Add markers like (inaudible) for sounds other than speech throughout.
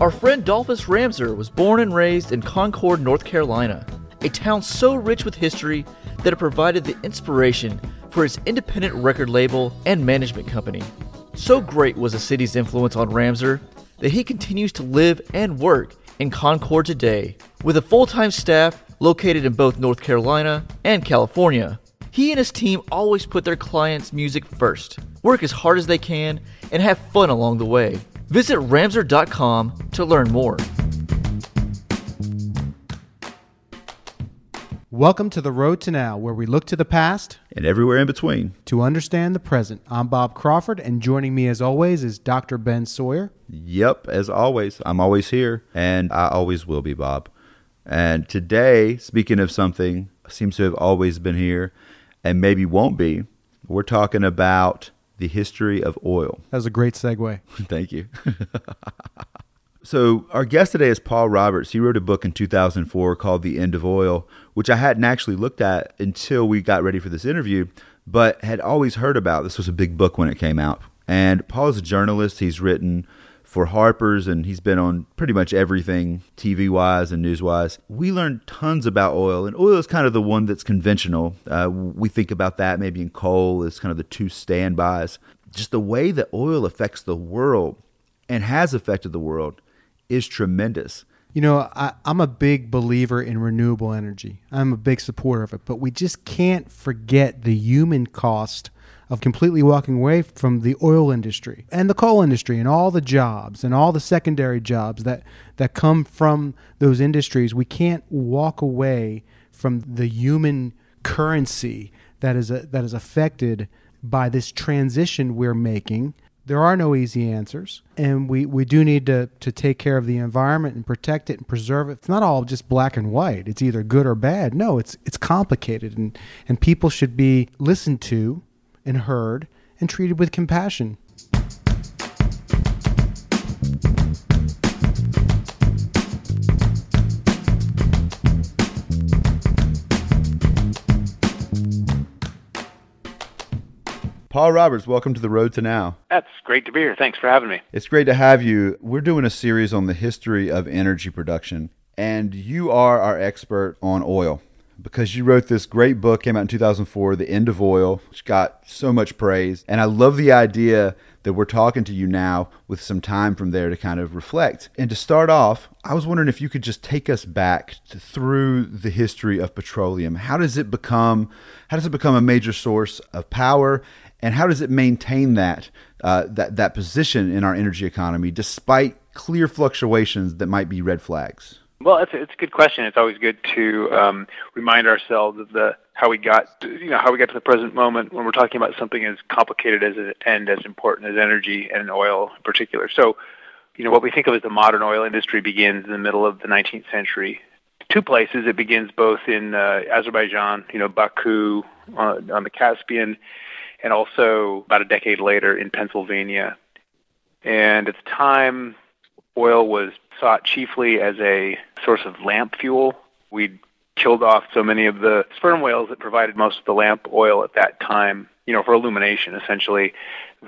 Our friend Dolphus Ramseur was born and raised in Concord, North Carolina, a town so rich with history that it provided the inspiration for his independent record label and management company. So great was the city's influence on Ramseur that he continues to live and work in Concord today, with a full time staff located in both North Carolina and California. He and his team always put their clients' music first, work as hard as they can, and have fun along the way. Visit Ramseur.com to learn more. Welcome to the Road to Now, where we look to the past and everywhere in between to understand the present. I'm Bob Crawford, and joining me as always is Dr. Ben Sawyer. Yep, as always. I'm always here, and I always will be, Bob. And today, speaking of something seems to have always been here and maybe won't be, we're talking about the history of oil. That was a great segue. (laughs) Thank you. (laughs) So, our guest today is Paul Roberts. He wrote a book in 2004 called The End of Oil, which I hadn't actually looked at until we got ready for this interview, but had always heard about. This was a big book when it came out. And Paul is a journalist. He's written for Harper's and he's been on pretty much everything TV wise and news wise. We learned tons about oil, and oil is kind of the one that's conventional. Uh, we think about that maybe in coal as kind of the two standbys. Just the way that oil affects the world and has affected the world is tremendous. You know, I, am a big believer in renewable energy. I'm a big supporter of it, but we just can't forget the human cost of completely walking away from the oil industry and the coal industry and all the jobs and all the secondary jobs that, that come from those industries. We can't walk away from the human currency that is, a, that is affected by this transition we're making there are no easy answers, and we, we do need to, to take care of the environment and protect it and preserve it. It's not all just black and white. It's either good or bad. No, it's it's complicated, and, and people should be listened to and heard and treated with compassion. Paul Roberts, welcome to the Road to Now. That's great to be here. Thanks for having me. It's great to have you. We're doing a series on the history of energy production, and you are our expert on oil because you wrote this great book, came out in 2004, The End of Oil, which got so much praise. And I love the idea that we're talking to you now with some time from there to kind of reflect. And to start off, I was wondering if you could just take us back to, through the history of petroleum. How does it become how does it become a major source of power and how does it maintain that uh, that that position in our energy economy despite clear fluctuations that might be red flags? Well, it's a, it's a good question. It's always good to um, remind ourselves of the how we got to, you know how we got to the present moment when we're talking about something as complicated as and as important as energy and oil in particular. So, you know, what we think of as the modern oil industry begins in the middle of the 19th century. Two places. It begins both in uh, Azerbaijan, you know, Baku uh, on the Caspian, and also about a decade later in Pennsylvania. And at the time, oil was sought chiefly as a source of lamp fuel. We'd killed off so many of the sperm whales that provided most of the lamp oil at that time, you know, for illumination essentially,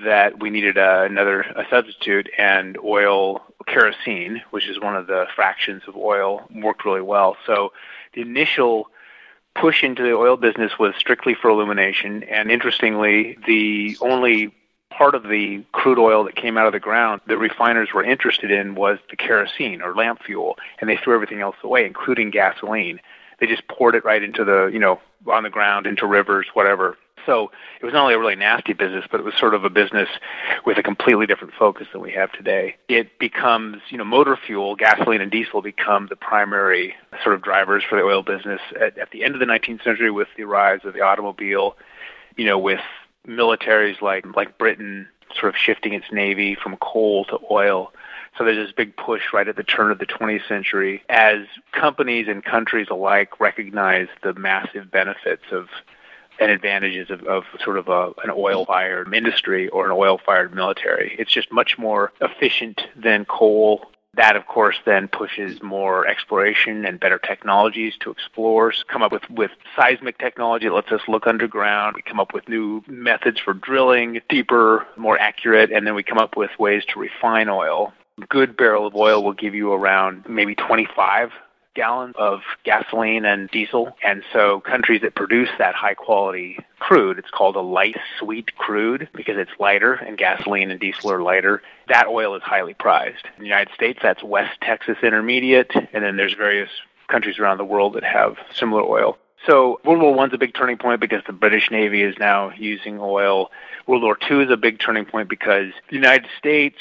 that we needed uh, another a substitute, and oil kerosene, which is one of the fractions of oil, worked really well. So the initial push into the oil business was strictly for illumination. And interestingly, the only part of the crude oil that came out of the ground that refiners were interested in was the kerosene or lamp fuel, and they threw everything else away, including gasoline. They just poured it right into the, you know, on the ground, into rivers, whatever. So it was not only a really nasty business, but it was sort of a business with a completely different focus than we have today. It becomes, you know, motor fuel, gasoline and diesel become the primary sort of drivers for the oil business at, at the end of the 19th century with the rise of the automobile, you know, with militaries like like Britain sort of shifting its navy from coal to oil. So there's this big push right at the turn of the 20th century as companies and countries alike recognize the massive benefits of and advantages of, of sort of a, an oil fired industry or an oil fired military. It's just much more efficient than coal. That, of course, then pushes more exploration and better technologies to explore. Come up with, with seismic technology that lets us look underground. We come up with new methods for drilling, deeper, more accurate, and then we come up with ways to refine oil A good barrel of oil will give you around maybe 25 gallons of gasoline and diesel. And so countries that produce that high quality crude, it's called a light sweet crude because it's lighter and gasoline and diesel are lighter. That oil is highly prized. In the United States, that's West Texas Intermediate. And then there's various countries around the world that have similar oil. So World War One's a big turning point because the British Navy is now using oil. World War Two is a big turning point because the United States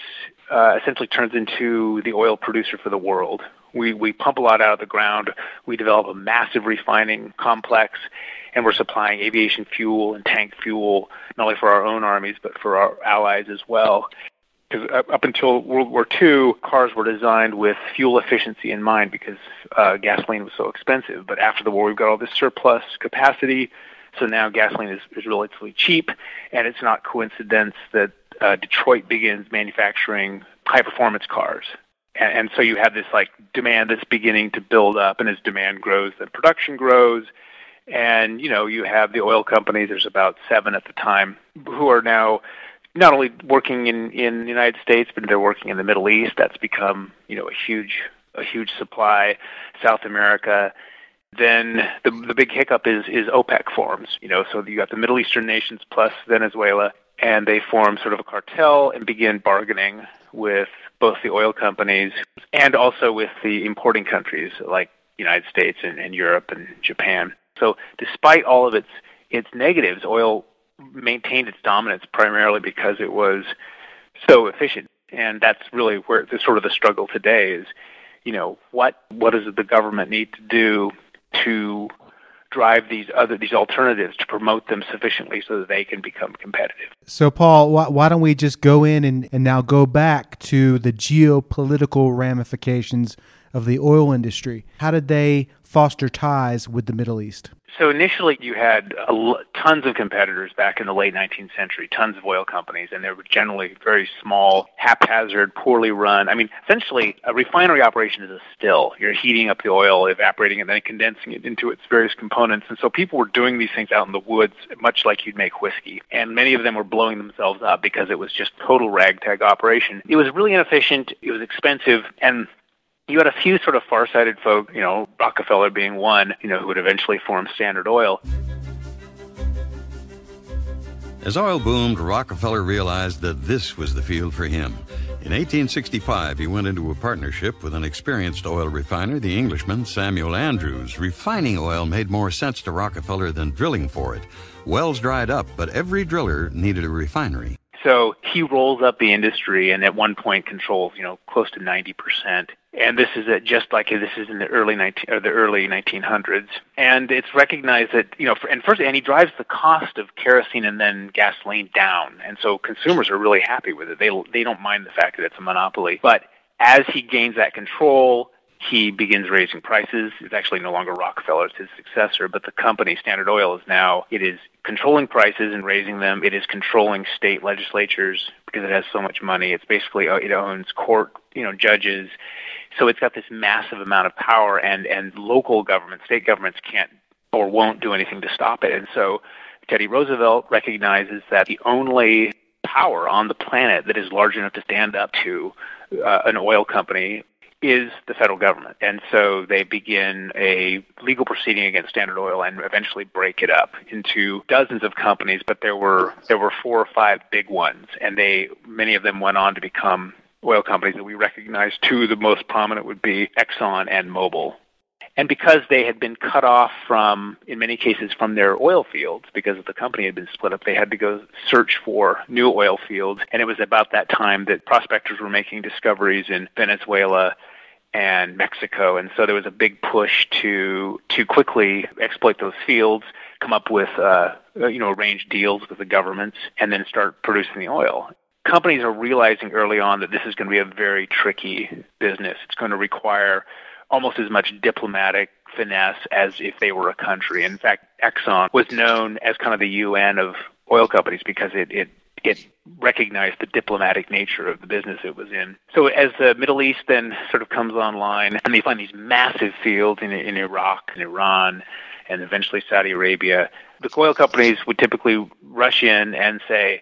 uh, essentially turns into the oil producer for the world. We we pump a lot out of the ground. We develop a massive refining complex, and we're supplying aviation fuel and tank fuel not only for our own armies but for our allies as well because up until World War II, cars were designed with fuel efficiency in mind because uh, gasoline was so expensive. But after the war, we've got all this surplus capacity, so now gasoline is, is relatively cheap, and it's not coincidence that uh, Detroit begins manufacturing high performance cars. And, and so you have this like demand that's beginning to build up, and as demand grows, then production grows. And you know, you have the oil companies. There's about seven at the time who are now not only working in in the United States, but they're working in the Middle East. That's become you know a huge a huge supply. South America. Then the the big hiccup is is OPEC forms. You know, so you got the Middle Eastern nations plus Venezuela, and they form sort of a cartel and begin bargaining with both the oil companies and also with the importing countries like the United States and, and Europe and Japan. So despite all of its its negatives, oil maintained its dominance primarily because it was so efficient. And that's really where the sort of the struggle today is, you know, what what does the government need to do to drive these other these alternatives to promote them sufficiently so that they can become competitive. So, Paul, why, why don't we just go in and, and now go back to the geopolitical ramifications of the oil industry? How did they foster ties with the Middle East? So initially, you had tons of competitors back in the late 19th century, tons of oil companies, and they were generally very small, haphazard, poorly run. I mean, essentially, a refinery operation is a still. You're heating up the oil, evaporating it, and then condensing it into its various components. And so people were doing these things out in the woods, much like you'd make whiskey. And many of them were blowing themselves up because it was just total ragtag operation. It was really inefficient. It was expensive, and you had a few sort of far-sighted folk, you know, Rockefeller being one, you know, who would eventually form Standard Oil. As oil boomed, Rockefeller realized that this was the field for him. In 1865, he went into a partnership with an experienced oil refiner, the Englishman Samuel Andrews. Refining oil made more sense to Rockefeller than drilling for it. Wells dried up, but every driller needed a refinery. So he rolls up the industry and at one point controls, you know, close to 90%. And this is at just like this is in the early 19 or the early 1900s. And it's recognized that, you know, for, and first, and he drives the cost of kerosene and then gasoline down. And so consumers are really happy with it. They, they don't mind the fact that it's a monopoly. But as he gains that control, he begins raising prices. It's actually no longer Rockefeller, it's his successor, but the company, Standard Oil, is now, it is controlling prices and raising them. It is controlling state legislatures because it has so much money. It's basically, uh, it owns court, you know, judges. So it's got this massive amount of power and, and local governments, state governments can't or won't do anything to stop it. And so Teddy Roosevelt recognizes that the only power on the planet that is large enough to stand up to uh, an oil company is the federal government. And so they begin a legal proceeding against Standard Oil and eventually break it up into dozens of companies, but there were there were four or five big ones and they many of them went on to become oil companies that we recognize. Two of the most prominent would be Exxon and Mobil. And because they had been cut off from, in many cases, from their oil fields, because the company had been split up, they had to go search for new oil fields. And it was about that time that prospectors were making discoveries in Venezuela, and Mexico, and so there was a big push to to quickly exploit those fields, come up with uh, you know arrange deals with the governments, and then start producing the oil. Companies are realizing early on that this is going to be a very tricky business. It's going to require almost as much diplomatic finesse as if they were a country. In fact, Exxon was known as kind of the UN of oil companies because it, it it recognized the diplomatic nature of the business it was in. So as the Middle East then sort of comes online, and they find these massive fields in, in Iraq and Iran, and eventually Saudi Arabia, the oil companies would typically rush in and say,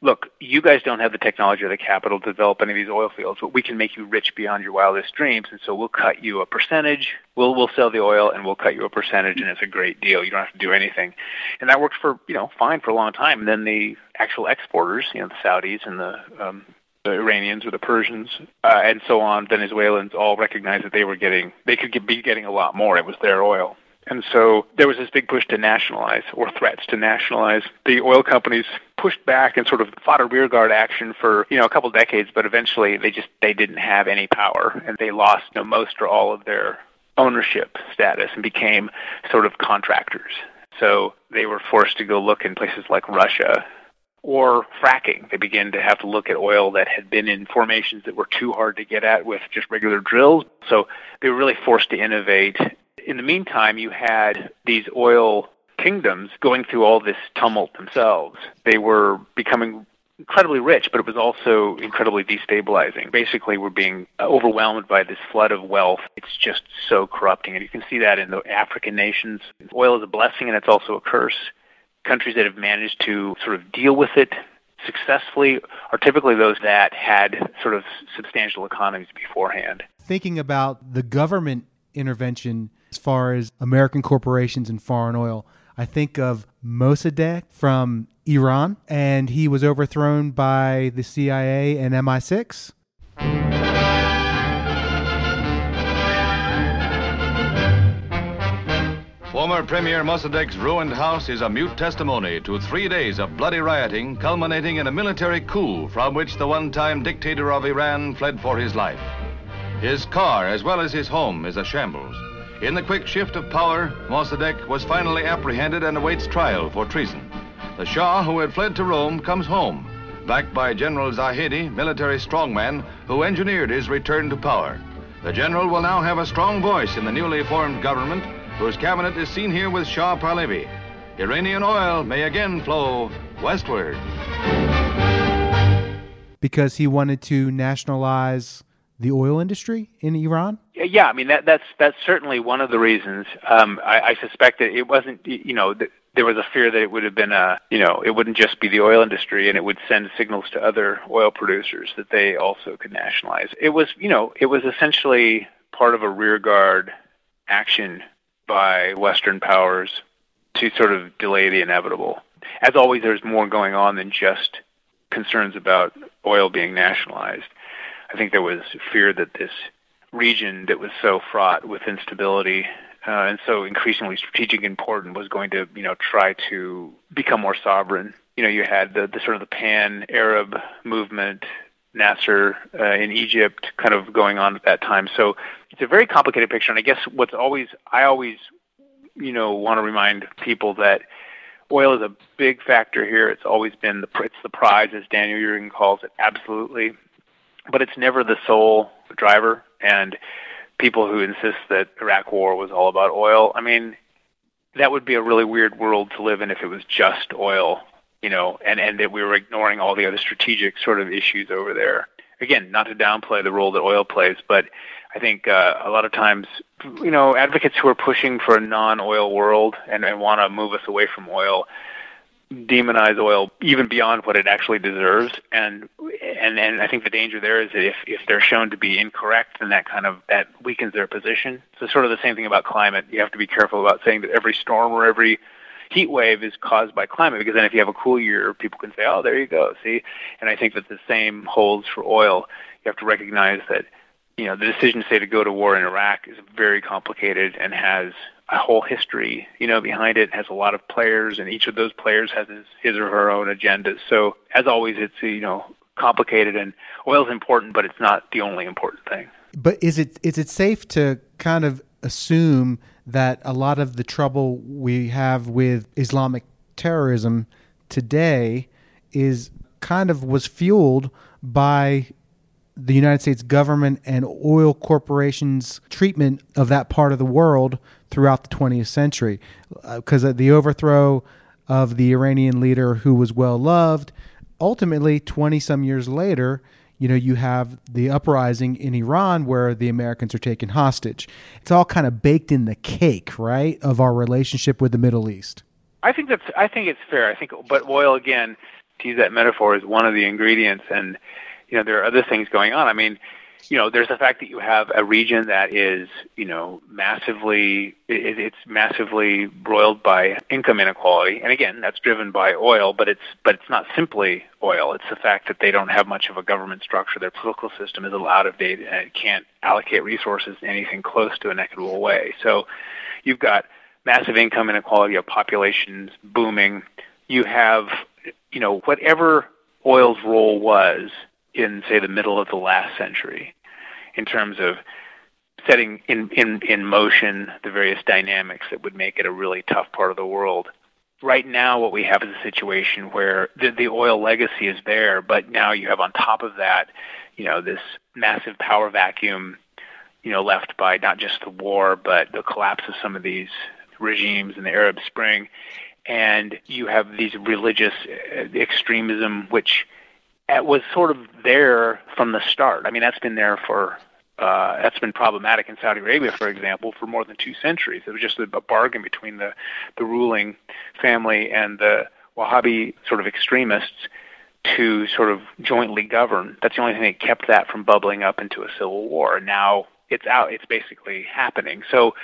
look, you guys don't have the technology or the capital to develop any of these oil fields, but we can make you rich beyond your wildest dreams, and so we'll cut you a percentage. We'll we'll sell the oil and we'll cut you a percentage, and it's a great deal. You don't have to do anything, and that worked for you know fine for a long time. And then the actual exporters, you know, the Saudis and the um, the Iranians or the Persians uh, and so on, Venezuelans all recognized that they were getting they could get, be getting a lot more. It was their oil. And so there was this big push to nationalize or threats to nationalize. The oil companies pushed back and sort of fought a rearguard action for, you know, a couple decades, but eventually they just they didn't have any power and they lost you know, most or all of their ownership status and became sort of contractors. So they were forced to go look in places like Russia or fracking. They began to have to look at oil that had been in formations that were too hard to get at with just regular drills. So they were really forced to innovate in the meantime, you had these oil kingdoms going through all this tumult themselves. They were becoming incredibly rich, but it was also incredibly destabilizing. Basically, we're being overwhelmed by this flood of wealth. It's just so corrupting. And you can see that in the African nations. Oil is a blessing and it's also a curse. Countries that have managed to sort of deal with it successfully are typically those that had sort of substantial economies beforehand. Thinking about the government intervention as far as American corporations and foreign oil. I think of Mossadegh from Iran, and he was overthrown by the CIA and MI6. Former Premier Mossadegh's ruined house is a mute testimony to three days of bloody rioting, culminating in a military coup from which the one time dictator of Iran fled for his life. His car, as well as his home, is a shambles. In the quick shift of power, Mossadegh was finally apprehended and awaits trial for treason. The Shah, who had fled to Rome, comes home, backed by General Zahedi, military strongman, who engineered his return to power. The general will now have a strong voice in the newly formed government, whose cabinet is seen here with Shah Pahlavi. Iranian oil may again flow westward. Because he wanted to nationalize the oil industry in Iran? Yeah, I mean that that's that's certainly one of the reasons. Um, I, I suspect that it wasn't, you know, th- there was a fear that it would have been a, you know, it wouldn't just be the oil industry, and it would send signals to other oil producers that they also could nationalize. It was, you know, it was essentially part of a rearguard action by Western powers to sort of delay the inevitable. As always, there's more going on than just concerns about oil being nationalized. I think there was fear that this region that was so fraught with instability uh, and so increasingly strategic important was going to, you know, try to become more sovereign. You know, you had the, the sort of the pan-Arab movement, Nasser uh, in Egypt, kind of going on at that time. So it's a very complicated picture. And I guess what's always, I always, you know, want to remind people that oil is a big factor here. It's always been the it's the prize, as Daniel Yergin calls it, absolutely but it's never the sole driver. And people who insist that Iraq War was all about oil, I mean, that would be a really weird world to live in if it was just oil, you know, and and that we were ignoring all the other strategic sort of issues over there. Again, not to downplay the role that oil plays, but I think uh, a lot of times, you know, advocates who are pushing for a non-oil world and, and want to move us away from oil demonize oil even beyond what it actually deserves and and and I think the danger there is that if if they're shown to be incorrect then that kind of that weakens their position. So sort of the same thing about climate. You have to be careful about saying that every storm or every heat wave is caused by climate because then if you have a cool year people can say oh there you go see and I think that the same holds for oil. You have to recognize that you know the decision say to go to war in Iraq is very complicated and has a whole history, you know, behind it. has a lot of players, and each of those players has his, his or her own agendas. So, as always, it's you know complicated, and oil is important, but it's not the only important thing. But is it is it safe to kind of assume that a lot of the trouble we have with Islamic terrorism today is kind of was fueled by the United States government and oil corporations' treatment of that part of the world throughout the 20th century. Because uh, the overthrow of the Iranian leader who was well loved, ultimately, 20 some years later, you know, you have the uprising in Iran where the Americans are taken hostage. It's all kind of baked in the cake, right, of our relationship with the Middle East. I think that's. I think it's fair. I think, but oil again to use that metaphor, is one of the ingredients, and you know there are other things going on. I mean, you know, there's the fact that you have a region that is, you know, massively, it, it's massively broiled by income inequality, and again, that's driven by oil, but it's, but it's not simply oil. It's the fact that they don't have much of a government structure. Their political system is a little out of date, and it can't allocate resources in anything close to an equitable way. So, you've got massive income inequality, a populations booming. You have, you know, whatever oil's role was in, say, the middle of the last century in terms of setting in, in, in motion the various dynamics that would make it a really tough part of the world. Right now, what we have is a situation where the, the oil legacy is there, but now you have on top of that, you know, this massive power vacuum, you know, left by not just the war, but the collapse of some of these regimes in the Arab Spring. And you have these religious uh, extremism, which it was sort of there from the start. I mean, that's been there for uh, that's been problematic in Saudi Arabia, for example, for more than two centuries. It was just a, a bargain between the the ruling family and the Wahhabi sort of extremists to sort of jointly govern. That's the only thing that kept that from bubbling up into a civil war. Now it's out. It's basically happening. So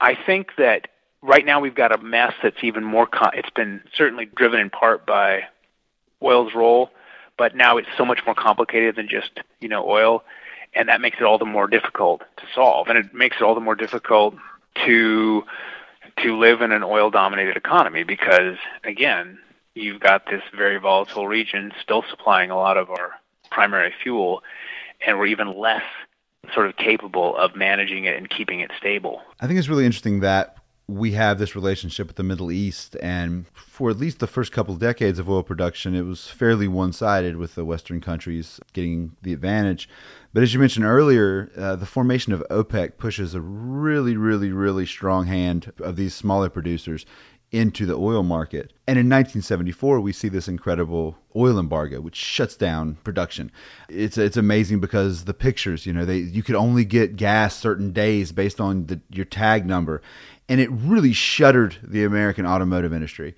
I think that right now we've got a mess that's even more. Con- it's been certainly driven in part by oil's role but now it's so much more complicated than just you know oil, and that makes it all the more difficult to solve, and it makes it all the more difficult to to live in an oil dominated economy because again you've got this very volatile region still supplying a lot of our primary fuel and we're even less sort of capable of managing it and keeping it stable. I think it's really interesting that we have this relationship with the Middle East, and for at least the first couple of decades of oil production, it was fairly one sided with the Western countries getting the advantage. But as you mentioned earlier, uh, the formation of OPEC pushes a really, really, really strong hand of these smaller producers into the oil market. And in 1974, we see this incredible oil embargo, which shuts down production. It's it's amazing because the pictures, you know, they you could only get gas certain days based on the, your tag number, and it really shuttered the American automotive industry.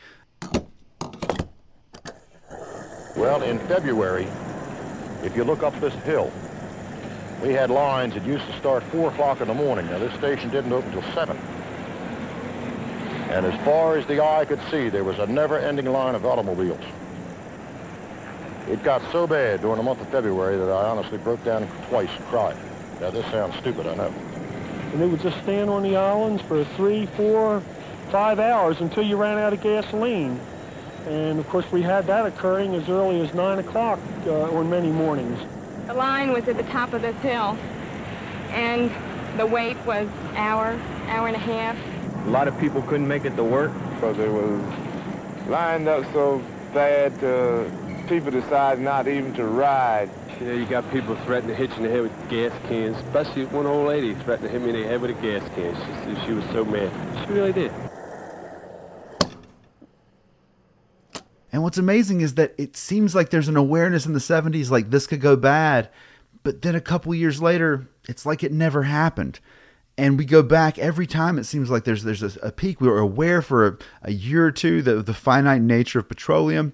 Well, in February, if you look up this hill, we had lines that used to start 4 o'clock in the morning. Now, this station didn't open until 7. And as far as the eye could see, there was a never-ending line of automobiles. It got so bad during the month of February that I honestly broke down twice and cried. Now, this sounds stupid, I know and they would just stand on the islands for three, four, five hours until you ran out of gasoline. And of course, we had that occurring as early as 9 o'clock uh, on many mornings. The line was at the top of this hill, and the wait was hour, hour and a half. A lot of people couldn't make it to work because it was lined up so bad, uh, people decided not even to ride. You know, you got people threatening to hit you in the head with gas cans, especially one old lady threatened to hit me in the head with a gas can. She, she was so mad. She really did. And what's amazing is that it seems like there's an awareness in the 70s like this could go bad, but then a couple years later, it's like it never happened. And we go back every time. It seems like there's there's a, a peak. We were aware for a, a year or two that the finite nature of petroleum,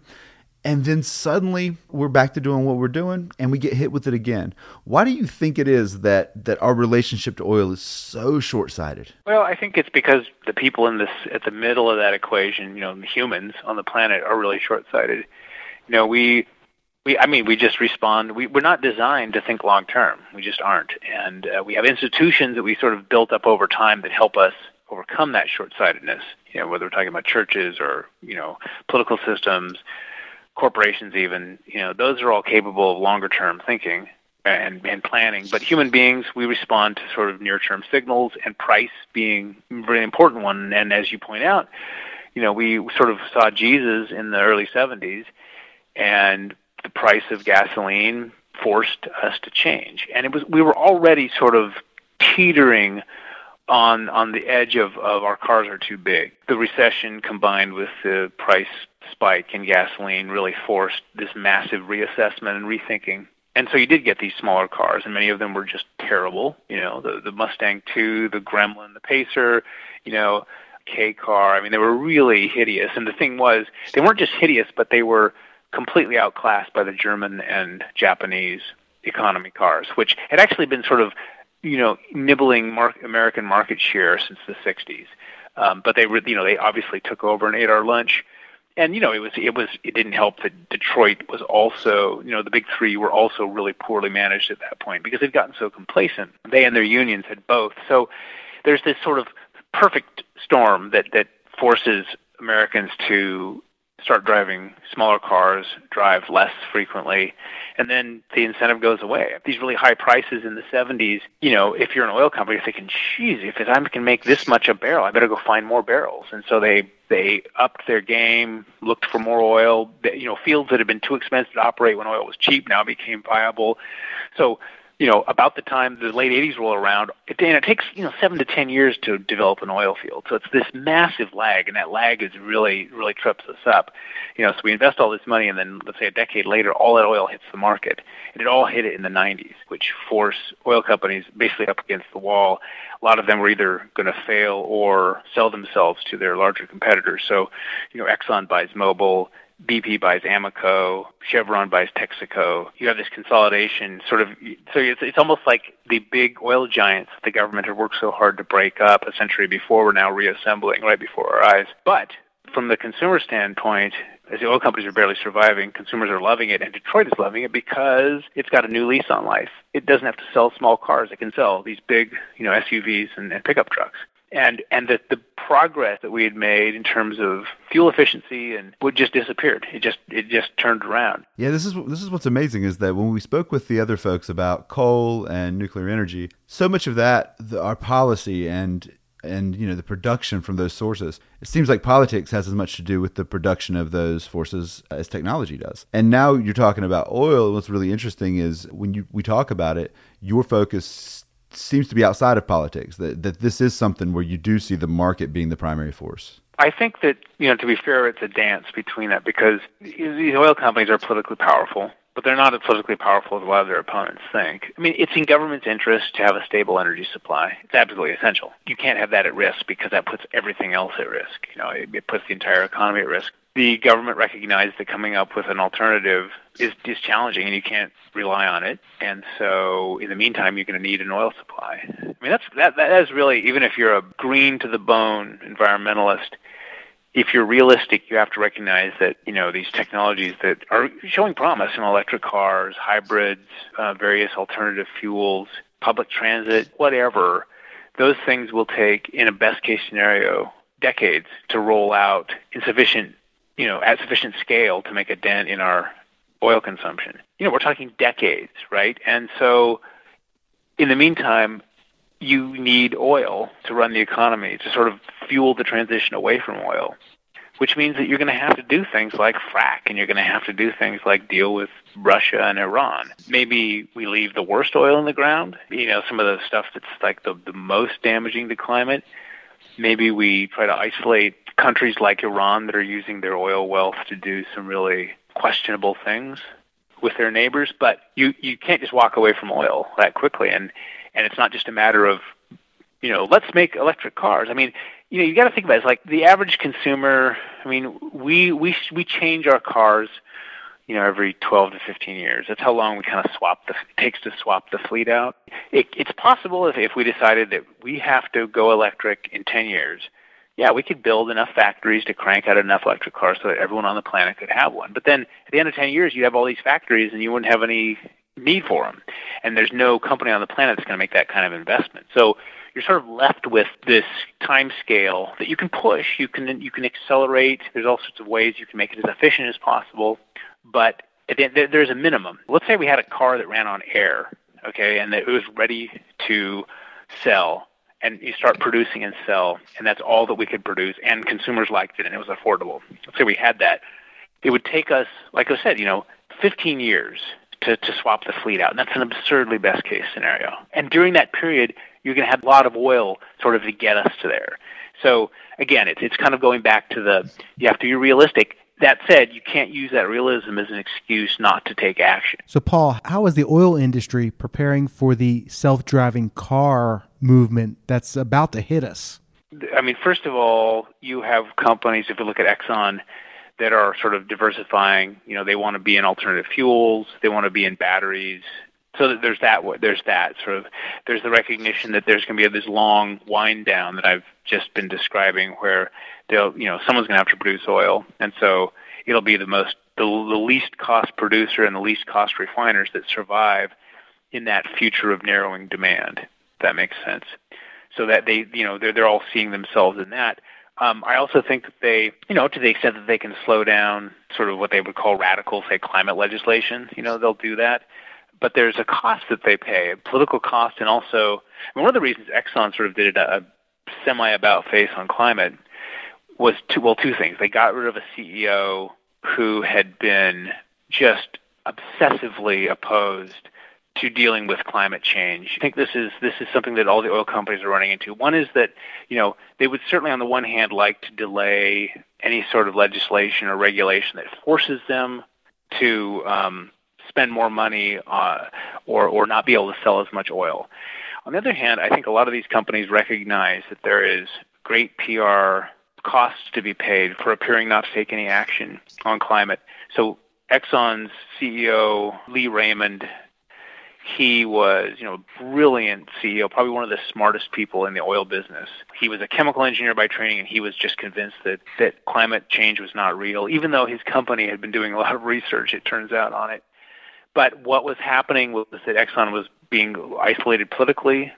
and then suddenly we're back to doing what we're doing and we get hit with it again why do you think it is that that our relationship to oil is so short-sighted well i think it's because the people in this at the middle of that equation you know the humans on the planet are really short-sighted you know we we i mean we just respond we, we're not designed to think long term we just aren't and uh, we have institutions that we sort of built up over time that help us overcome that short-sightedness you know whether we're talking about churches or you know political systems corporations even, you know, those are all capable of longer term thinking and, and planning. But human beings, we respond to sort of near term signals and price being a very important one. And as you point out, you know, we sort of saw Jesus in the early 70s and the price of gasoline forced us to change. And it was we were already sort of teetering on on the edge of, of our cars are too big. The recession combined with the price spike in gasoline really forced this massive reassessment and rethinking. And so you did get these smaller cars, and many of them were just terrible. You know, the the Mustang II, the Gremlin, the Pacer, you know, K car. I mean, they were really hideous. And the thing was, they weren't just hideous, but they were completely outclassed by the German and Japanese economy cars, which had actually been sort of, you know, nibbling mar- American market share since the 60s. Um, but they, you know, they obviously took over and ate our lunch. And you know, it was it was it didn't help that Detroit was also, you know, the big three were also really poorly managed at that point because they'd gotten so complacent. They and their unions had both. So there's this sort of perfect storm that that forces Americans to start driving smaller cars, drive less frequently, and then the incentive goes away. These really high prices in the 70s, you know, if you're an oil company, you're thinking, geez, if I can make this much a barrel, I better go find more barrels. And so they they upped their game, looked for more oil. You know, fields that had been too expensive to operate when oil was cheap now became viable. So you know, about the time the late 80s roll around, it, and it takes, you know, seven to 10 years to develop an oil field. So it's this massive lag, and that lag is really, really trips us up. You know, so we invest all this money, and then let's say a decade later, all that oil hits the market. And it all hit it in the 90s, which forced oil companies basically up against the wall. A lot of them were either going to fail or sell themselves to their larger competitors. So, you know, Exxon buys Mobil, BP buys Amoco, Chevron buys Texaco. You have this consolidation sort of, so it's, it's almost like the big oil giants that the government had worked so hard to break up a century before, we're now reassembling right before our eyes. But from the consumer standpoint, as the oil companies are barely surviving, consumers are loving it, and Detroit is loving it because it's got a new lease on life. It doesn't have to sell small cars; it can sell these big, you know, SUVs and, and pickup trucks and and that the progress that we had made in terms of fuel efficiency and would just disappeared. It just it just turned around. Yeah, this is this is what's amazing is that when we spoke with the other folks about coal and nuclear energy, so much of that the, our policy and and you know the production from those sources it seems like politics has as much to do with the production of those forces as technology does and now you're talking about oil what's really interesting is when you we talk about it your focus seems to be outside of politics. That that this is something where you do see the market being the primary force. I think that you know, to be fair, it's a dance between that because these oil companies are politically powerful, but they're not as politically powerful as a lot of their opponents think. I mean, it's in government's interest to have a stable energy supply. It's absolutely essential. You can't have that at risk because that puts everything else at risk. You know, it, it puts the entire economy at risk the government recognized that coming up with an alternative is, is challenging and you can't rely on it. And so in the meantime, you're going to need an oil supply. I mean, that's, that, that is really, even if you're a green to the bone environmentalist, if you're realistic, you have to recognize that, you know, these technologies that are showing promise in electric cars, hybrids, uh, various alternative fuels, public transit, whatever, those things will take, in a best case scenario, decades to roll out in sufficient you know, at sufficient scale to make a dent in our oil consumption. You know, we're talking decades, right? And so in the meantime, you need oil to run the economy, to sort of fuel the transition away from oil, which means that you're going to have to do things like frack and you're going to have to do things like deal with Russia and Iran. Maybe we leave the worst oil in the ground, you know, some of the stuff that's like the, the most damaging to climate. Maybe we try to isolate countries like Iran that are using their oil wealth to do some really questionable things with their neighbors. But you you can't just walk away from oil that quickly, and and it's not just a matter of you know let's make electric cars. I mean, you know you got to think about it. It's like the average consumer. I mean, we we we change our cars. You know, every 12 to 15 years. That's how long we kind of swap the it takes to swap the fleet out. It, it's possible if, if we decided that we have to go electric in 10 years yeah, we could build enough factories to crank out enough electric cars so that everyone on the planet could have one. But then at the end of 10 years, you'd have all these factories and you wouldn't have any need for them. And there's no company on the planet that's going to make that kind of investment. So you're sort of left with this time scale that you can push, you can you can accelerate. There's all sorts of ways you can make it as efficient as possible, but there's a minimum. Let's say we had a car that ran on air, okay, and that it was ready to sell and you start producing and sell, and that's all that we could produce, and consumers liked it, and it was affordable. Let's we had that. It would take us, like I said, you know, 15 years to, to swap the fleet out, and that's an absurdly best case scenario. And during that period, you're going to have a lot of oil sort of to get us to there. So again, it's it's kind of going back to the you have to be realistic that said, you can't use that realism as an excuse not to take action. So, Paul, how is the oil industry preparing for the self driving car movement that's about to hit us? I mean, first of all, you have companies, if you look at Exxon, that are sort of diversifying. You know, they want to be in alternative fuels, they want to be in batteries. So there's that. There's that sort of. There's the recognition that there's going to be this long wind down that I've just been describing, where they'll, you know, someone's going to have to produce oil, and so it'll be the most, the, the least cost producer and the least cost refiners that survive in that future of narrowing demand. That makes sense. So that they, you know, they're they're all seeing themselves in that. Um, I also think that they, you know, to the extent that they can slow down sort of what they would call radical, say, climate legislation, you know, they'll do that. But there's a cost that they pay, a political cost, and also I mean, one of the reasons Exxon sort of did a, a semi-about face on climate was two, well, two things. They got rid of a CEO who had been just obsessively opposed to dealing with climate change. I think this is this is something that all the oil companies are running into. One is that you know they would certainly, on the one hand, like to delay any sort of legislation or regulation that forces them to um, spend more money uh, or or not be able to sell as much oil. On the other hand, I think a lot of these companies recognize that there is great PR costs to be paid for appearing not to take any action on climate. So Exxon's CEO Lee Raymond he was, you know, a brilliant CEO, probably one of the smartest people in the oil business. He was a chemical engineer by training, and he was just convinced that that climate change was not real, even though his company had been doing a lot of (laughs) research. It turns out on it. But what was happening was that Exxon was being isolated politically.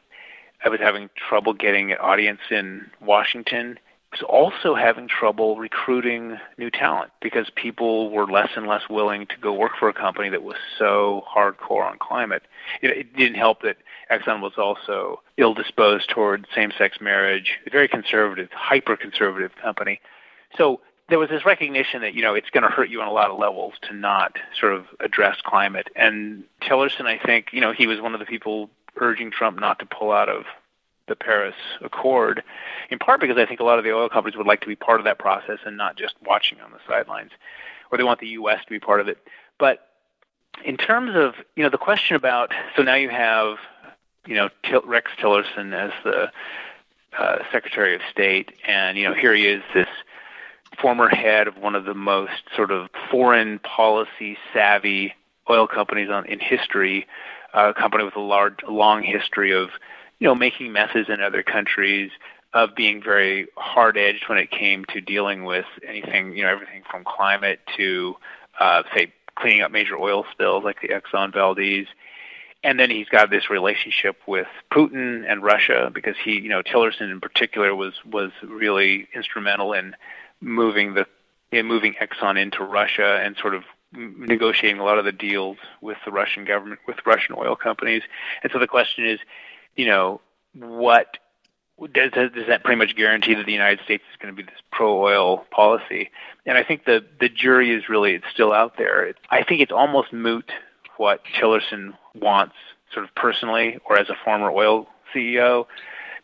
I was having trouble getting an audience in Washington was also having trouble recruiting new talent because people were less and less willing to go work for a company that was so hardcore on climate. It, it didn't help that Exxon was also ill disposed toward same sex marriage, a very conservative, hyper conservative company. So there was this recognition that you know it's going to hurt you on a lot of levels to not sort of address climate. And Tillerson, I think, you know, he was one of the people urging Trump not to pull out of the Paris Accord, in part because I think a lot of the oil companies would like to be part of that process and not just watching on the sidelines, or they want the U.S. to be part of it. But in terms of you know the question about so now you have you know Rex Tillerson as the uh, Secretary of State, and you know here he is this former head of one of the most sort of foreign policy savvy oil companies on in history, a company with a large long history of you know, making messes in other countries, of being very hard edged when it came to dealing with anything, you know, everything from climate to, uh, say, cleaning up major oil spills like the Exxon Valdez. And then he's got this relationship with Putin and Russia because he, you know, Tillerson in particular was was really instrumental in moving the in moving Exxon into Russia and sort of negotiating a lot of the deals with the Russian government with Russian oil companies. And so the question is, you know, what does, does that pretty much guarantee that the United States is going to be this pro-oil policy? And I think the the jury is really it's still out there. It's, I think it's almost moot what Tillerson wants, sort of personally or as a former oil CEO,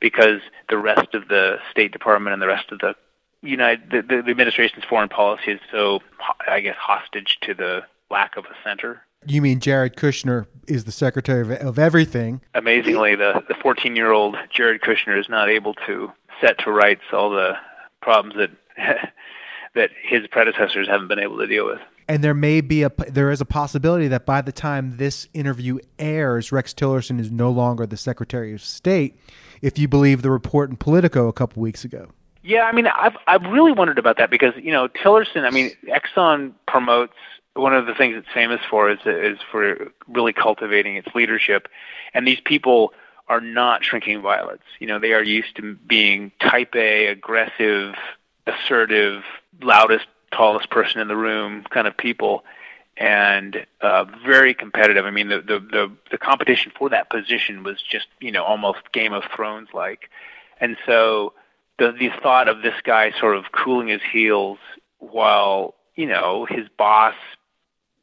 because the rest of the State Department and the rest of the United the, the administration's foreign policy is so, I guess, hostage to the lack of a center. You mean Jared Kushner is the secretary of, of everything? Amazingly, the the 14 year old Jared Kushner is not able to set to rights all the problems that (laughs) that his predecessors haven't been able to deal with. And there may be a there is a possibility that by the time this interview airs, Rex Tillerson is no longer the Secretary of State. If you believe the report in Politico a couple weeks ago. Yeah, I mean, I've I've really wondered about that because you know Tillerson. I mean, Exxon promotes one of the things it's famous for is is for really cultivating its leadership, and these people are not shrinking violets. You know, they are used to being type A, aggressive, assertive, loudest, tallest person in the room kind of people, and uh, very competitive. I mean, the, the the the competition for that position was just you know almost Game of Thrones like, and so the the thought of this guy sort of cooling his heels while you know his boss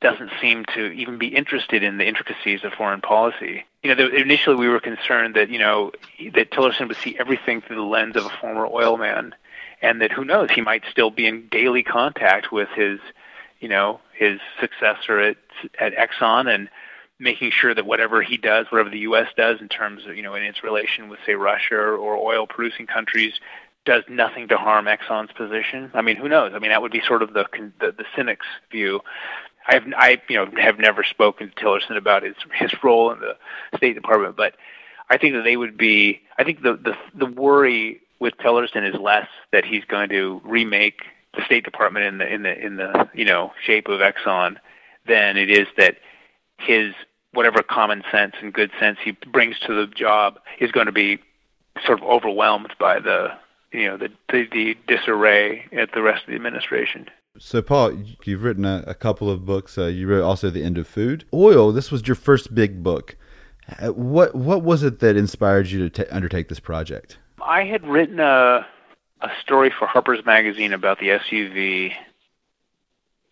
doesn't seem to even be interested in the intricacies of foreign policy. You know, initially we were concerned that you know that Tillerson would see everything through the lens of a former oil man, and that who knows he might still be in daily contact with his, you know, his successor at at Exxon and making sure that whatever he does, whatever the U.S. does in terms of you know in its relation with say Russia or oil producing countries, does nothing to harm Exxon's position. I mean, who knows? I mean, that would be sort of the the, the cynic's view. I have I you know have never spoken to Tillerson about his his role in the State Department, but I think that they would be. I think the the the worry with Tillerson is less that he's going to remake the State Department in the in the in the you know shape of Exxon than it is that his whatever common sense and good sense he brings to the job is going to be sort of overwhelmed by the you know the the, the disarray at the rest of the administration. So, Paul, you've written a, a couple of books. Uh, you wrote also "The End of Food." Oil. This was your first big book. Uh, what what was it that inspired you to t- undertake this project? I had written a a story for Harper's Magazine about the SUV,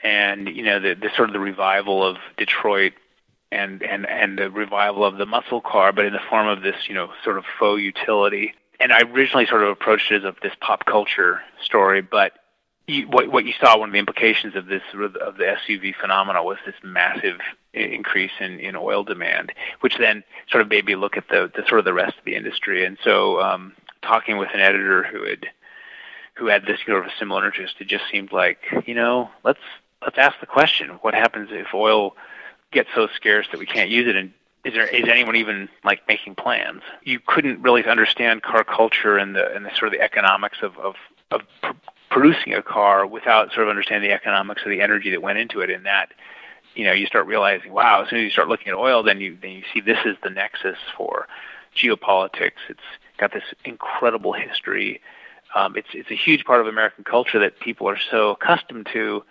and you know the, the sort of the revival of Detroit, and and and the revival of the muscle car, but in the form of this you know sort of faux utility. And I originally sort of approached it as a, this pop culture story, but what what you saw one of the implications of this of the SUV phenomena was this massive increase in, in oil demand, which then sort of made me look at the, the sort of the rest of the industry. And so, um, talking with an editor who had who had this sort of a similar interest, it just seemed like you know let's let's ask the question: what happens if oil gets so scarce that we can't use it and is there is anyone even like making plans? You couldn't really understand car culture and the and the sort of the economics of of, of producing a car without sort of understanding the economics of the energy that went into it. And that, you know, you start realizing, wow, as soon as you start looking at oil, then you then you see this is the nexus for geopolitics. It's got this incredible history. Um, it's it's a huge part of American culture that people are so accustomed to,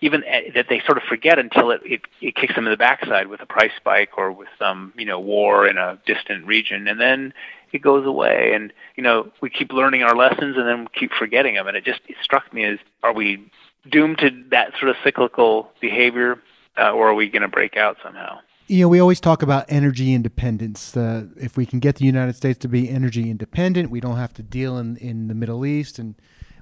even at, that they sort of forget until it, it it kicks them in the backside with a price spike or with some you know war in a distant region, and then it goes away. And you know we keep learning our lessons and then we keep forgetting them. And it just it struck me as are we doomed to that sort of cyclical behavior, uh, or are we going to break out somehow? You know, we always talk about energy independence. Uh, if we can get the United States to be energy independent, we don't have to deal in, in the Middle East and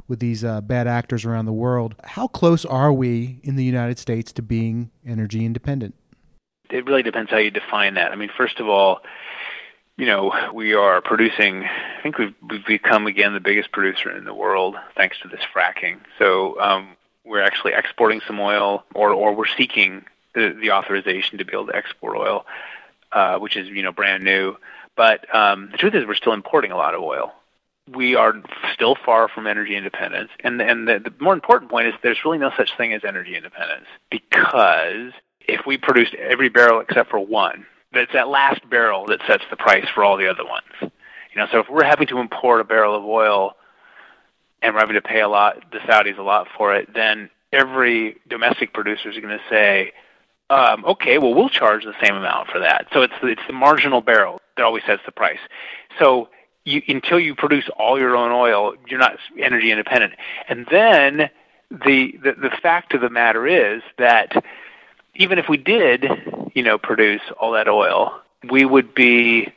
with these uh, bad actors around the world. How close are we in the United States to being energy independent? It really depends how you define that. I mean, first of all, you know, we are producing. I think we've, we've become again the biggest producer in the world thanks to this fracking. So um, we're actually exporting some oil, or or we're seeking the, the authorization to be able to export oil, uh, which is you know brand new. But um, the truth is, we're still importing a lot of oil. We are still far from energy independence, and and the, the more important point is there's really no such thing as energy independence because if we produced every barrel except for one, it's that last barrel that sets the price for all the other ones. You know, so if we're having to import a barrel of oil and we're having to pay a lot, the Saudis a lot for it, then every domestic producer is going to say, um, okay, well, we'll charge the same amount for that. So it's it's the marginal barrel that always sets the price. So you, until you produce all your own oil, you're not energy independent. And then the, the the fact of the matter is that even if we did, you know, produce all that oil, we would be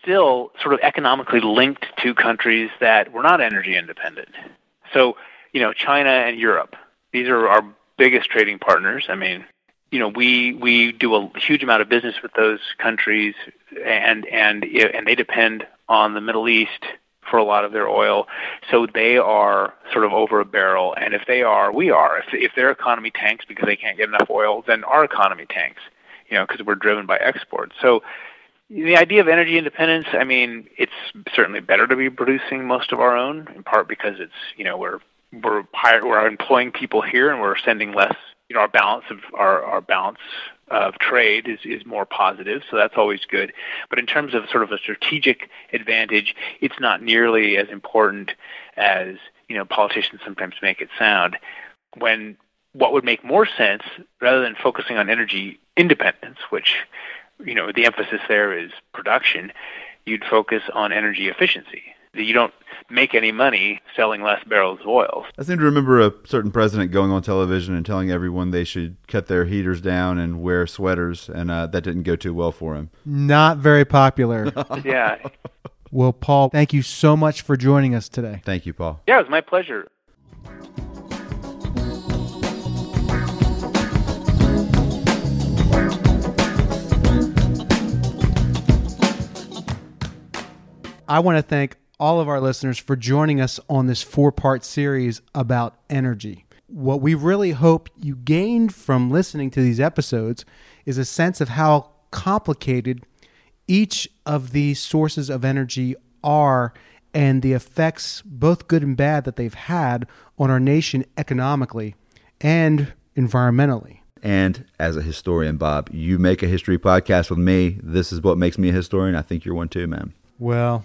still sort of economically linked to countries that were not energy independent. So, you know, China and Europe, these are our biggest trading partners. I mean, you know, we we do a huge amount of business with those countries, and and and they depend on the Middle East for a lot of their oil. So they are sort of over a barrel, and if they are, we are. If if their economy tanks because they can't get enough oil, then our economy tanks. You know, because we're driven by exports. So the idea of energy independence, I mean, it's certainly better to be producing most of our own, in part because it's you know we're we're hire, we're employing people here and we're sending less you know our balance of our our balance of trade is is more positive, so that's always good. But in terms of sort of a strategic advantage, it's not nearly as important as you know politicians sometimes make it sound. When what would make more sense, rather than focusing on energy independence, which you know the emphasis there is production, you'd focus on energy efficiency. You don't make any money selling less barrels of oil. I seem to remember a certain president going on television and telling everyone they should cut their heaters down and wear sweaters, and uh, that didn't go too well for him. Not very popular. (laughs) yeah. Well, Paul, thank you so much for joining us today. Thank you, Paul. Yeah, it was my pleasure. I want to thank all of our listeners for joining us on this four part series about energy. What we really hope you gained from listening to these episodes is a sense of how complicated each of these sources of energy are and the effects, both good and bad, that they've had on our nation economically and environmentally. And as a historian, Bob, you make a history podcast with me. This is what makes me a historian. I think you're one too, man. Well,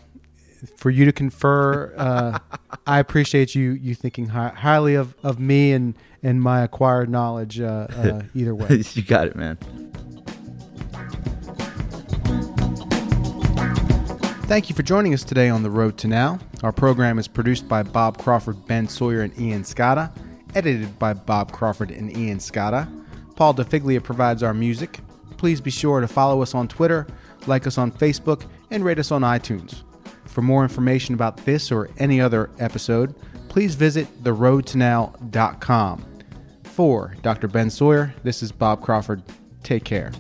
for you to confer, uh, (laughs) I appreciate you you thinking hi- highly of, of me and, and my acquired knowledge. Uh, uh, (laughs) either way, (laughs) you got it, man. Thank you for joining us today on the Road to Now. Our program is produced by Bob Crawford, Ben Sawyer, and Ian Scotta, edited by Bob Crawford and Ian Scotta. Paul DeFiglia provides our music. Please be sure to follow us on Twitter, like us on Facebook, and rate us on iTunes. For more information about this or any other episode, please visit theroadtonow.com. For Dr. Ben Sawyer, this is Bob Crawford. Take care.